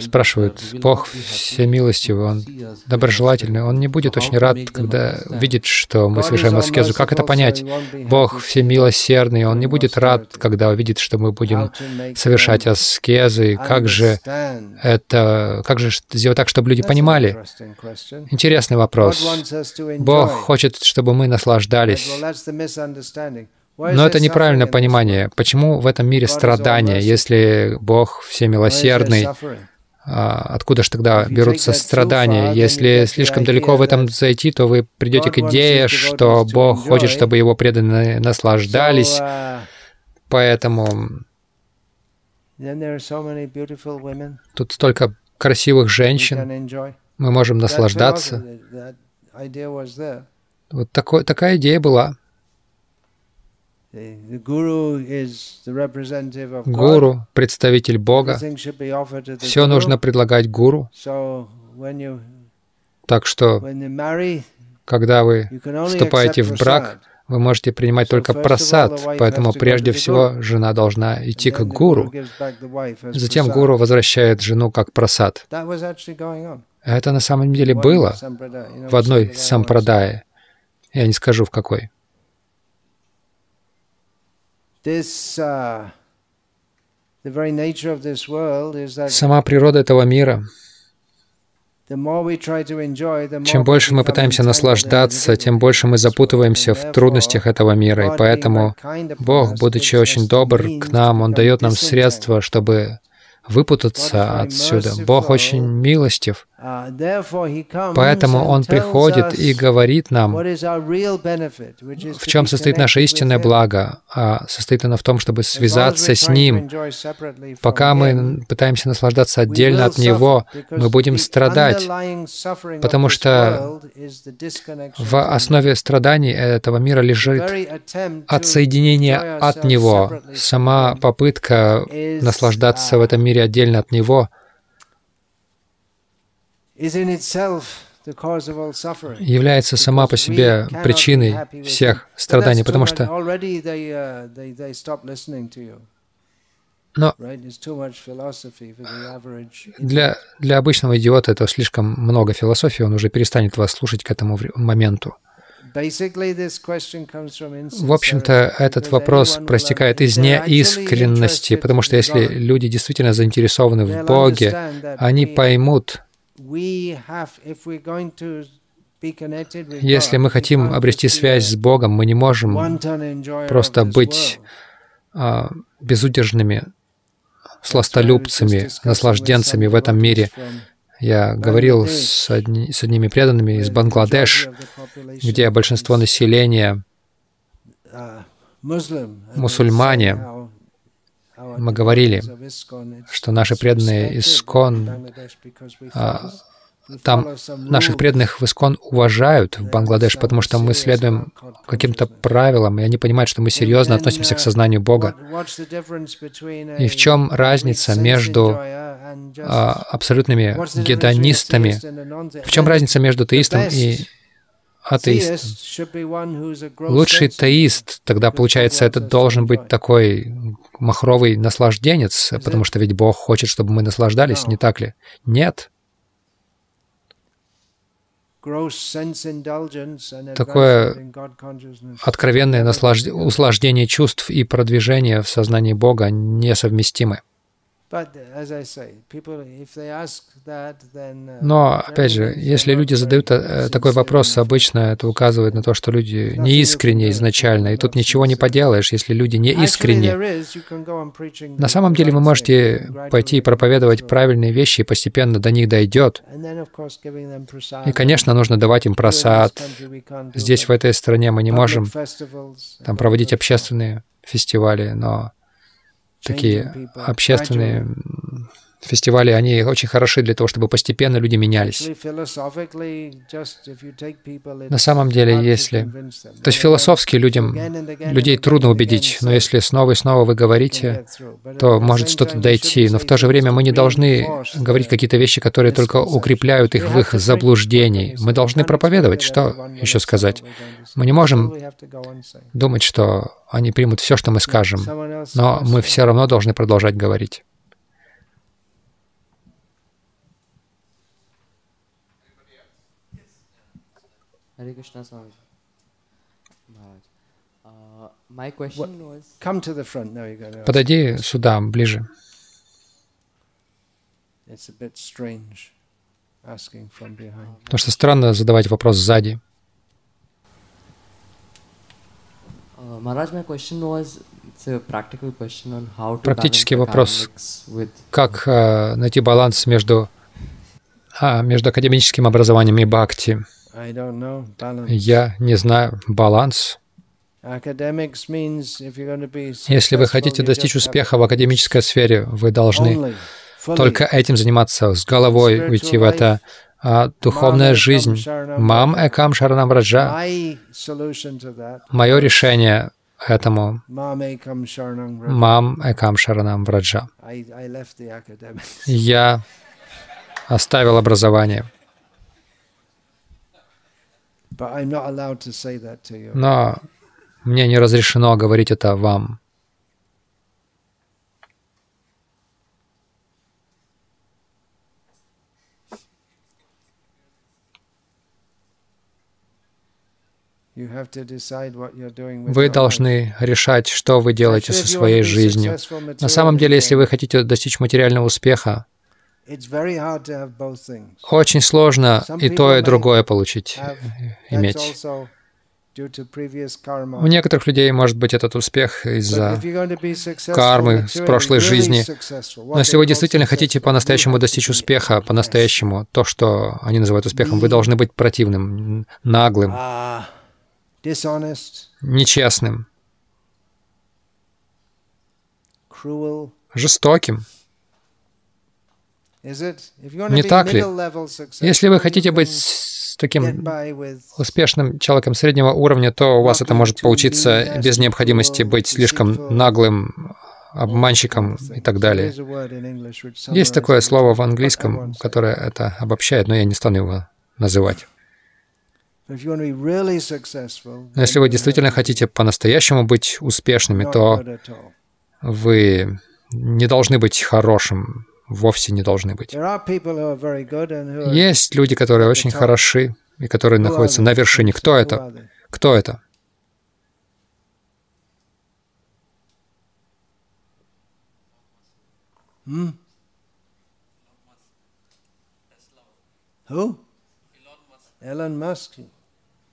спрашивают, Бог всемилостивый, Он доброжелательный, Он не будет очень рад, когда видит, что мы совершаем аскезу. Как это понять? Бог всемилосердный, Он не будет рад, когда увидит, что мы будем совершать аскезы. Как же это, как же сделать так, чтобы люди понимали? Интересный вопрос. Бог хочет, чтобы мы наслаждались. Но это неправильное понимание. Почему в этом мире страдания, если Бог всемилосердный? А откуда же тогда берутся страдания? Если слишком далеко в этом зайти, то вы придете к идее, что Бог хочет, чтобы Его преданные наслаждались. Поэтому тут столько красивых женщин, мы можем наслаждаться. Вот такой, такая идея была. Гуру — представитель Бога. Все нужно предлагать Гуру. Так что, когда вы вступаете в брак, вы можете принимать только просад, поэтому прежде всего жена должна идти к гуру. Затем гуру возвращает жену как просад. Это на самом деле было в одной сампрадае. Я не скажу в какой. Uh, Сама природа этого мира чем больше мы пытаемся наслаждаться, тем больше мы запутываемся в трудностях этого мира. И поэтому Бог, будучи очень добр к нам, Он дает нам средства, чтобы выпутаться отсюда. Бог очень милостив. Поэтому Он приходит и говорит нам, в чем состоит наше истинное благо, а состоит оно в том, чтобы связаться с Ним. Пока мы пытаемся наслаждаться отдельно от Него, мы будем страдать, потому что в основе страданий этого мира лежит отсоединение от Него. Сама попытка наслаждаться в этом мире отдельно от Него — является сама по себе причиной всех страданий, потому что но для, для обычного идиота это слишком много философии, он уже перестанет вас слушать к этому моменту. В общем-то, этот вопрос проистекает из неискренности, потому что если люди действительно заинтересованы в Боге, они поймут, если мы хотим обрести связь с Богом, мы не можем просто быть а, безудержными сластолюбцами, наслажденцами в этом мире. Я говорил с, одни, с одними преданными из Бангладеш, где большинство населения uh, мусульмане, мы говорили, что наши преданные Искон, а, там наших преданных в Искон уважают в Бангладеш, потому что мы следуем каким-то правилам, и они понимают, что мы серьезно относимся к сознанию Бога. И в чем разница между а, абсолютными гедонистами? В чем разница между теистом и атеистом. Лучший теист, тогда получается, это должен быть такой махровый наслажденец, потому что ведь Бог хочет, чтобы мы наслаждались, не так ли? Нет. Такое откровенное наслажд... услаждение чувств и продвижение в сознании Бога несовместимы. Но, опять же, если люди задают э, такой вопрос, обычно это указывает на то, что люди не искренне изначально, и тут ничего не поделаешь, если люди не искренне. На самом деле вы можете пойти и проповедовать правильные вещи, и постепенно до них дойдет. И, конечно, нужно давать им просад. Здесь, в этой стране, мы не можем там проводить общественные фестивали, но такие общественные фестивали, они очень хороши для того, чтобы постепенно люди менялись. На самом деле, если... То есть философски людям, людей трудно убедить, но если снова и снова вы говорите, то может что-то дойти. Но в то же время мы не должны говорить какие-то вещи, которые только укрепляют их в их заблуждении. Мы должны проповедовать. Что еще сказать? Мы не можем думать, что они примут все, что мы скажем, но мы все равно должны продолжать говорить. Hare Krishna Swami. Uh, Подойди сюда, ближе. Потому что странно задавать вопрос сзади. Практический вопрос. Как uh, найти баланс между, а, между академическим образованием и бхакти? Я не знаю. Баланс. Если вы хотите достичь успеха в академической сфере, вы должны только этим заниматься, с головой уйти в это. А духовная жизнь, мам экам шаранам раджа, мое решение этому. Мам экам шаранам враджа. Я оставил образование. Но мне не разрешено говорить это вам. Вы должны решать, что вы делаете со своей жизнью. На самом деле, если вы хотите достичь материального успеха, очень сложно и то, и другое получить, иметь. У некоторых людей может быть этот успех из-за кармы с прошлой жизни. Но если вы действительно хотите по-настоящему достичь успеха, по-настоящему, то, что они называют успехом, вы должны быть противным, наглым, ah, нечестным, жестоким. Не так ли? Если вы хотите быть таким успешным человеком среднего уровня, то у вас это может получиться без необходимости быть слишком наглым обманщиком и так далее. Есть такое слово в английском, которое это обобщает, но я не стану его называть. Но если вы действительно хотите по-настоящему быть успешными, то вы не должны быть хорошим вовсе не должны быть. Есть люди, которые очень хороши и которые находятся на вершине. Кто это? Кто это?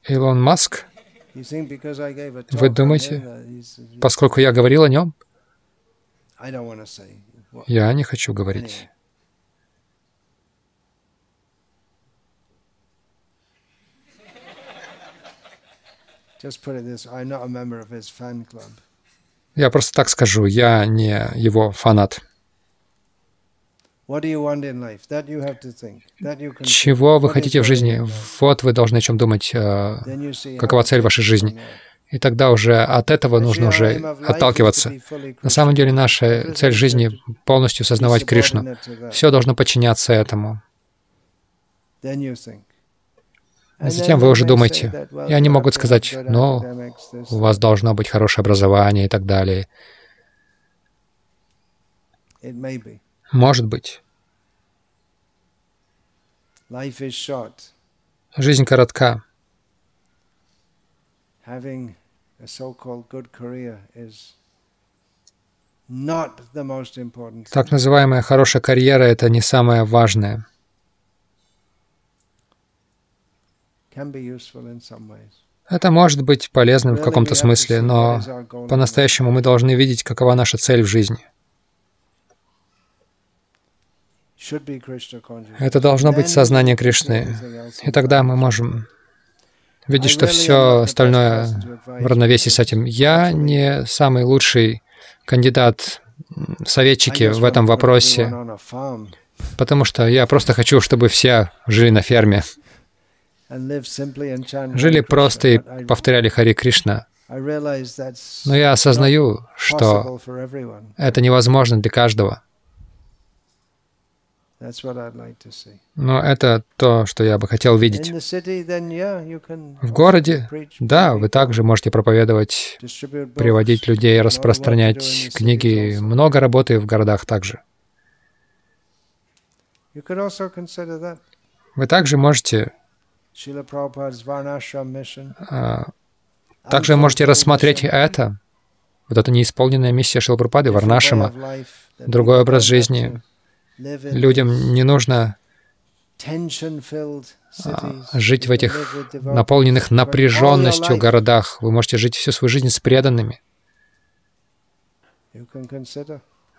Илон Маск? Вы думаете, поскольку я говорил о нем? Я не хочу говорить. Я просто так скажу, я не его фанат. Чего вы хотите в жизни? Вот вы должны о чем думать, э, какова цель вашей жизни. И тогда уже от этого нужно уже отталкиваться. На самом деле наша цель жизни — полностью сознавать Кришну. Все должно подчиняться этому. А затем вы уже думаете, и они могут сказать, ну, у вас должно быть хорошее образование и так далее. Может быть. Жизнь коротка having a so-called good career is not the most important. Так называемая хорошая карьера — это не самое важное. Can be useful in some ways. Это может быть полезным в каком-то смысле, но по-настоящему мы должны видеть, какова наша цель в жизни. Это должно быть сознание Кришны. И тогда мы можем видеть, что все остальное в равновесии с этим. Я не самый лучший кандидат советчики в этом вопросе, потому что я просто хочу, чтобы все жили на ферме, жили просто и повторяли Хари Кришна. Но я осознаю, что это невозможно для каждого. Но это то, что я бы хотел видеть. В городе, да, вы также можете проповедовать, приводить людей, распространять книги. Много работы в городах также. Вы также можете а, также можете рассмотреть это, вот это неисполненная миссия Шилпрапады, Варнашима, другой образ жизни, Людям не нужно а, жить в этих наполненных напряженностью городах. Вы можете жить всю свою жизнь с преданными.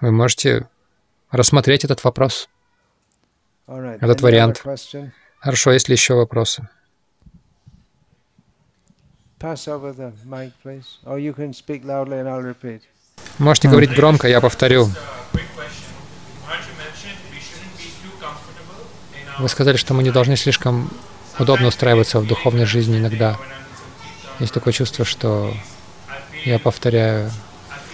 Вы можете рассмотреть этот вопрос, этот вариант. Хорошо, есть ли еще вопросы? Можете говорить громко, я повторю. Вы сказали, что мы не должны слишком удобно устраиваться в духовной жизни иногда. Есть такое чувство, что я повторяю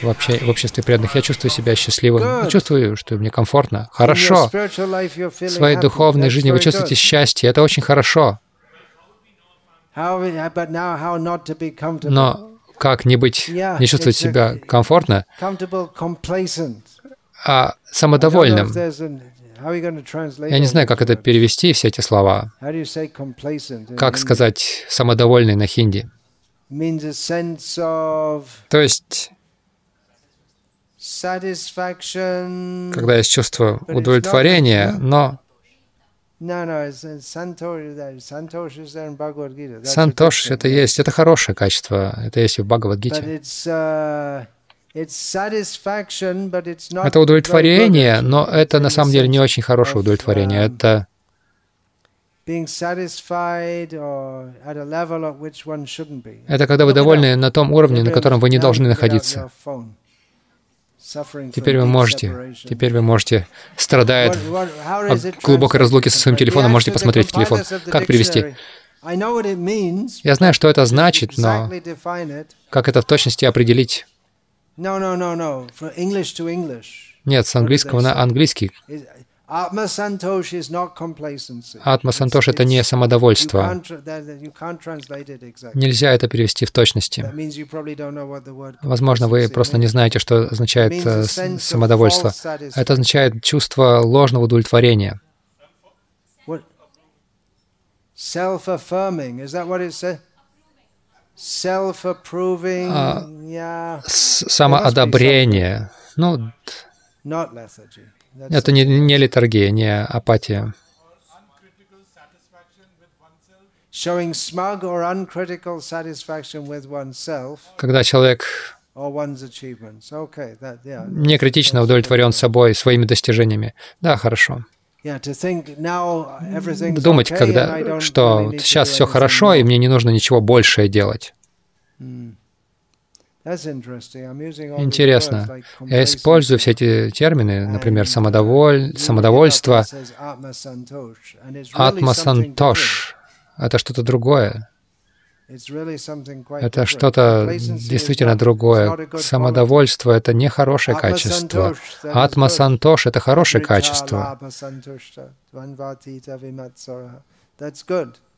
в, обще... в обществе преданных. Я чувствую себя счастливым. Я чувствую, что мне комфортно. Хорошо. В своей духовной жизни вы чувствуете счастье. Это очень хорошо. Но как не быть, не чувствовать себя комфортно, а самодовольным? Я не знаю, как это перевести, все эти слова. Как сказать «самодовольный» на хинди? То есть, когда есть чувство удовлетворения, но Сантош это есть, это хорошее качество, это есть и в Бхагавадгите. Это удовлетворение, но это на самом деле не очень хорошее удовлетворение. Это это когда вы довольны на том уровне, на котором вы не должны находиться. Теперь вы можете, теперь вы можете, страдает от глубокой разлуки со своим телефоном, можете посмотреть в телефон. Как перевести? Я знаю, что это значит, но как это в точности определить? Нет, с английского на английский. Атма Сантош — это не самодовольство. Нельзя это перевести в точности. Возможно, вы просто не знаете, что означает э, самодовольство. Это означает чувство ложного удовлетворения. А, самоодобрение. Ну, это не, не литургия, не апатия. Когда человек не критично удовлетворен собой, своими достижениями. Да, хорошо. Думать, когда, что сейчас все хорошо, и мне не нужно ничего большее делать. Hmm. Интересно. Я использую все эти термины, например, самодоволь... самодовольство, атмасантош. Это что-то другое. Это что-то действительно другое. Самодовольство — это не хорошее качество. Атмасантош — это хорошее качество.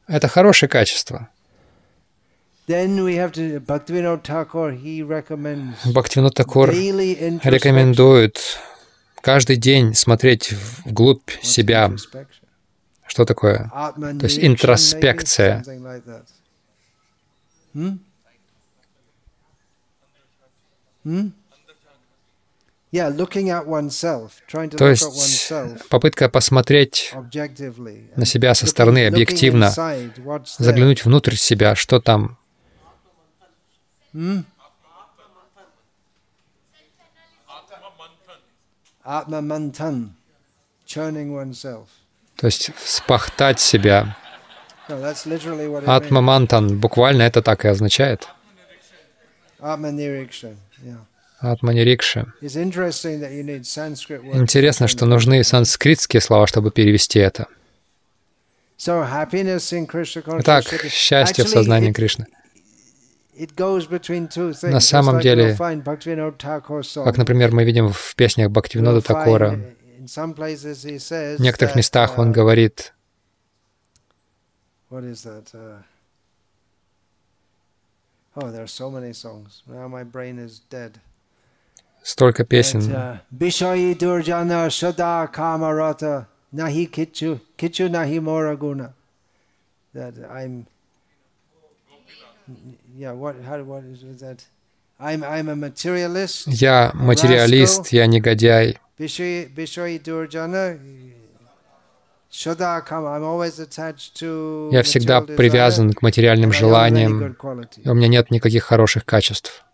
Это хорошее качество. Бхактивинод Такур рекомендует каждый день смотреть вглубь себя. Что такое? То есть интроспекция. Hmm? Hmm? То есть попытка посмотреть на себя со стороны объективно, заглянуть внутрь себя, что там. То есть спахтать себя. Атма-мантан, буквально это так и означает. Атма-нирикша. Интересно, что нужны санскритские слова, чтобы перевести это. Итак, счастье в сознании Кришны. На самом деле, как, например, мы видим в песнях Бхактивинода Такора, в некоторых местах он uh, говорит, uh, oh, Столько песен. Uh, Бишаи дурджана шада камарата нахи кичу, кичу нахи морагуна. That I'm я материалист, я негодяй. Я всегда привязан к материальным желаниям, и у меня нет никаких хороших качеств.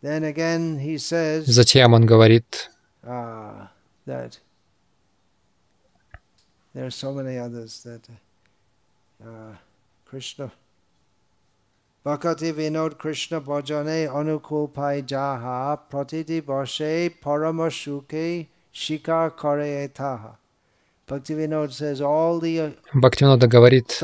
Затем он говорит, uh, Krishna Bhakati Vinod Krishna Bhajane Anukulpai Jaha Pratiti Bashe Paramashuke Shikar Kare Etaha. Бхактивинода говорит,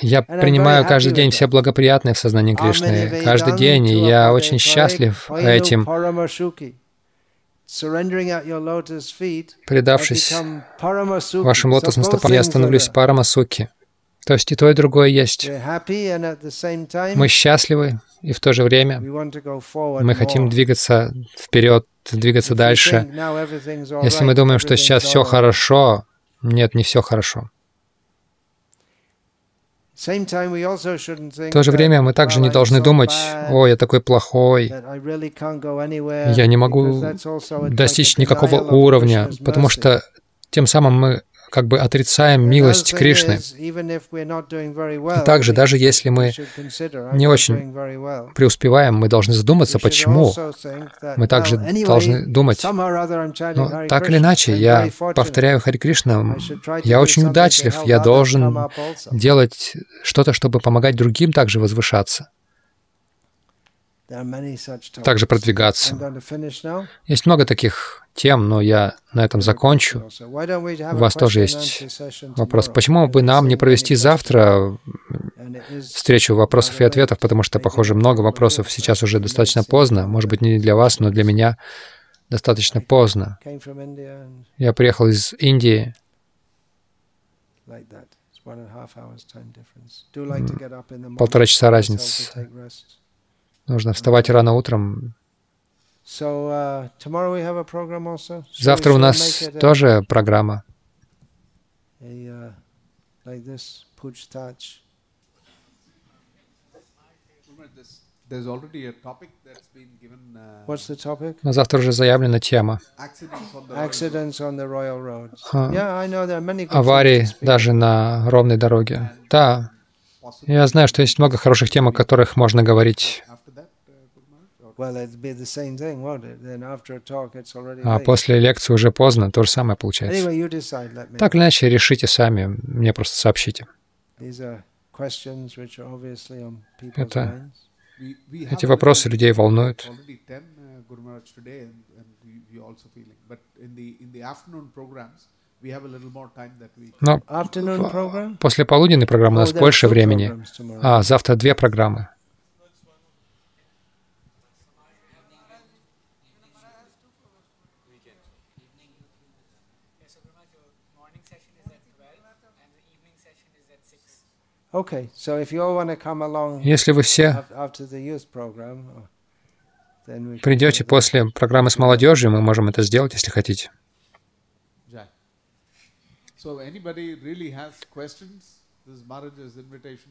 я принимаю каждый день все благоприятные в сознании Кришны, каждый день, и я очень счастлив этим. Предавшись вашим лотосным стопам, я становлюсь Парамасуки. То есть и то, и другое есть. Мы счастливы, и в то же время мы хотим двигаться вперед, двигаться дальше. Если мы думаем, что сейчас все хорошо, нет, не все хорошо. В то же время мы также не должны думать, «О, я такой плохой, я не могу достичь никакого уровня», потому что тем самым мы как бы отрицаем милость Кришны. И также, даже если мы не очень преуспеваем, мы должны задуматься, почему. Мы также должны думать, ну, так или иначе, я повторяю Хари Кришна, я очень удачлив, я должен делать что-то, чтобы помогать другим также возвышаться также продвигаться. Есть много таких тем, но я на этом закончу. У вас тоже есть вопрос. Почему бы нам не провести завтра встречу вопросов и ответов, потому что, похоже, много вопросов сейчас уже достаточно поздно. Может быть, не для вас, но для меня достаточно поздно. Я приехал из Индии. Полтора часа разницы. Нужно вставать рано утром. Uh, Завтра у нас тоже программа. На завтра уже заявлена тема. Аварии даже на ровной дороге. Да, я знаю, что есть много хороших тем, о которых можно говорить. А после лекции уже поздно, то же самое получается. Так или иначе, решите сами, мне просто сообщите. Это, эти вопросы людей волнуют. Но после полуденной программы у нас больше времени. А завтра две программы. Если вы все придете после программы с молодежью, мы можем это сделать, если хотите.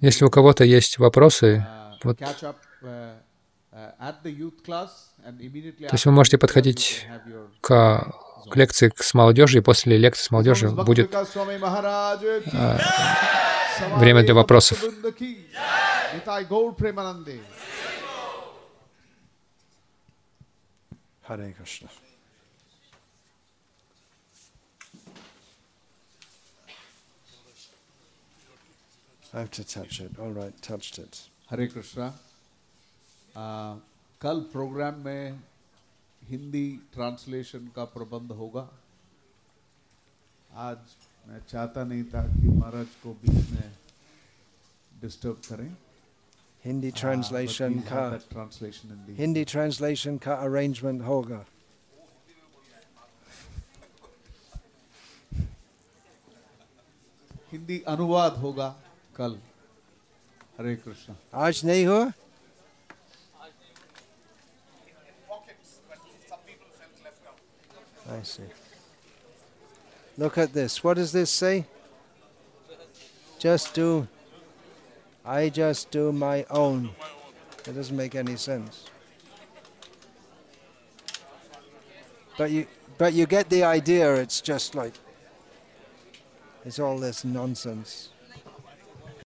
Если у кого-то есть вопросы, uh, вот, uh, uh, то есть вы можете подходить к, к лекции с молодежью, и после лекции с молодежью будет время для вопросов. Харе Кришна. I have to touch it. All right, touched it. Hare Krishna. Uh, कल प्रोग्राम में Hindi translation का प्रबंध होगा आज मैं चाहता नहीं था कि महाराज को बीच में डिस्टर्ब करें। हिंदी ट्रांसलेशन का ट्रांसलेशन हिंदी ट्रांसलेशन का अरेंजमेंट होगा हिंदी अनुवाद होगा कल हरे कृष्ण आज नहीं हुआ I see. Look at this. What does this say? Just do. I just do my own. It doesn't make any sense. But you, but you get the idea. It's just like it's all this nonsense.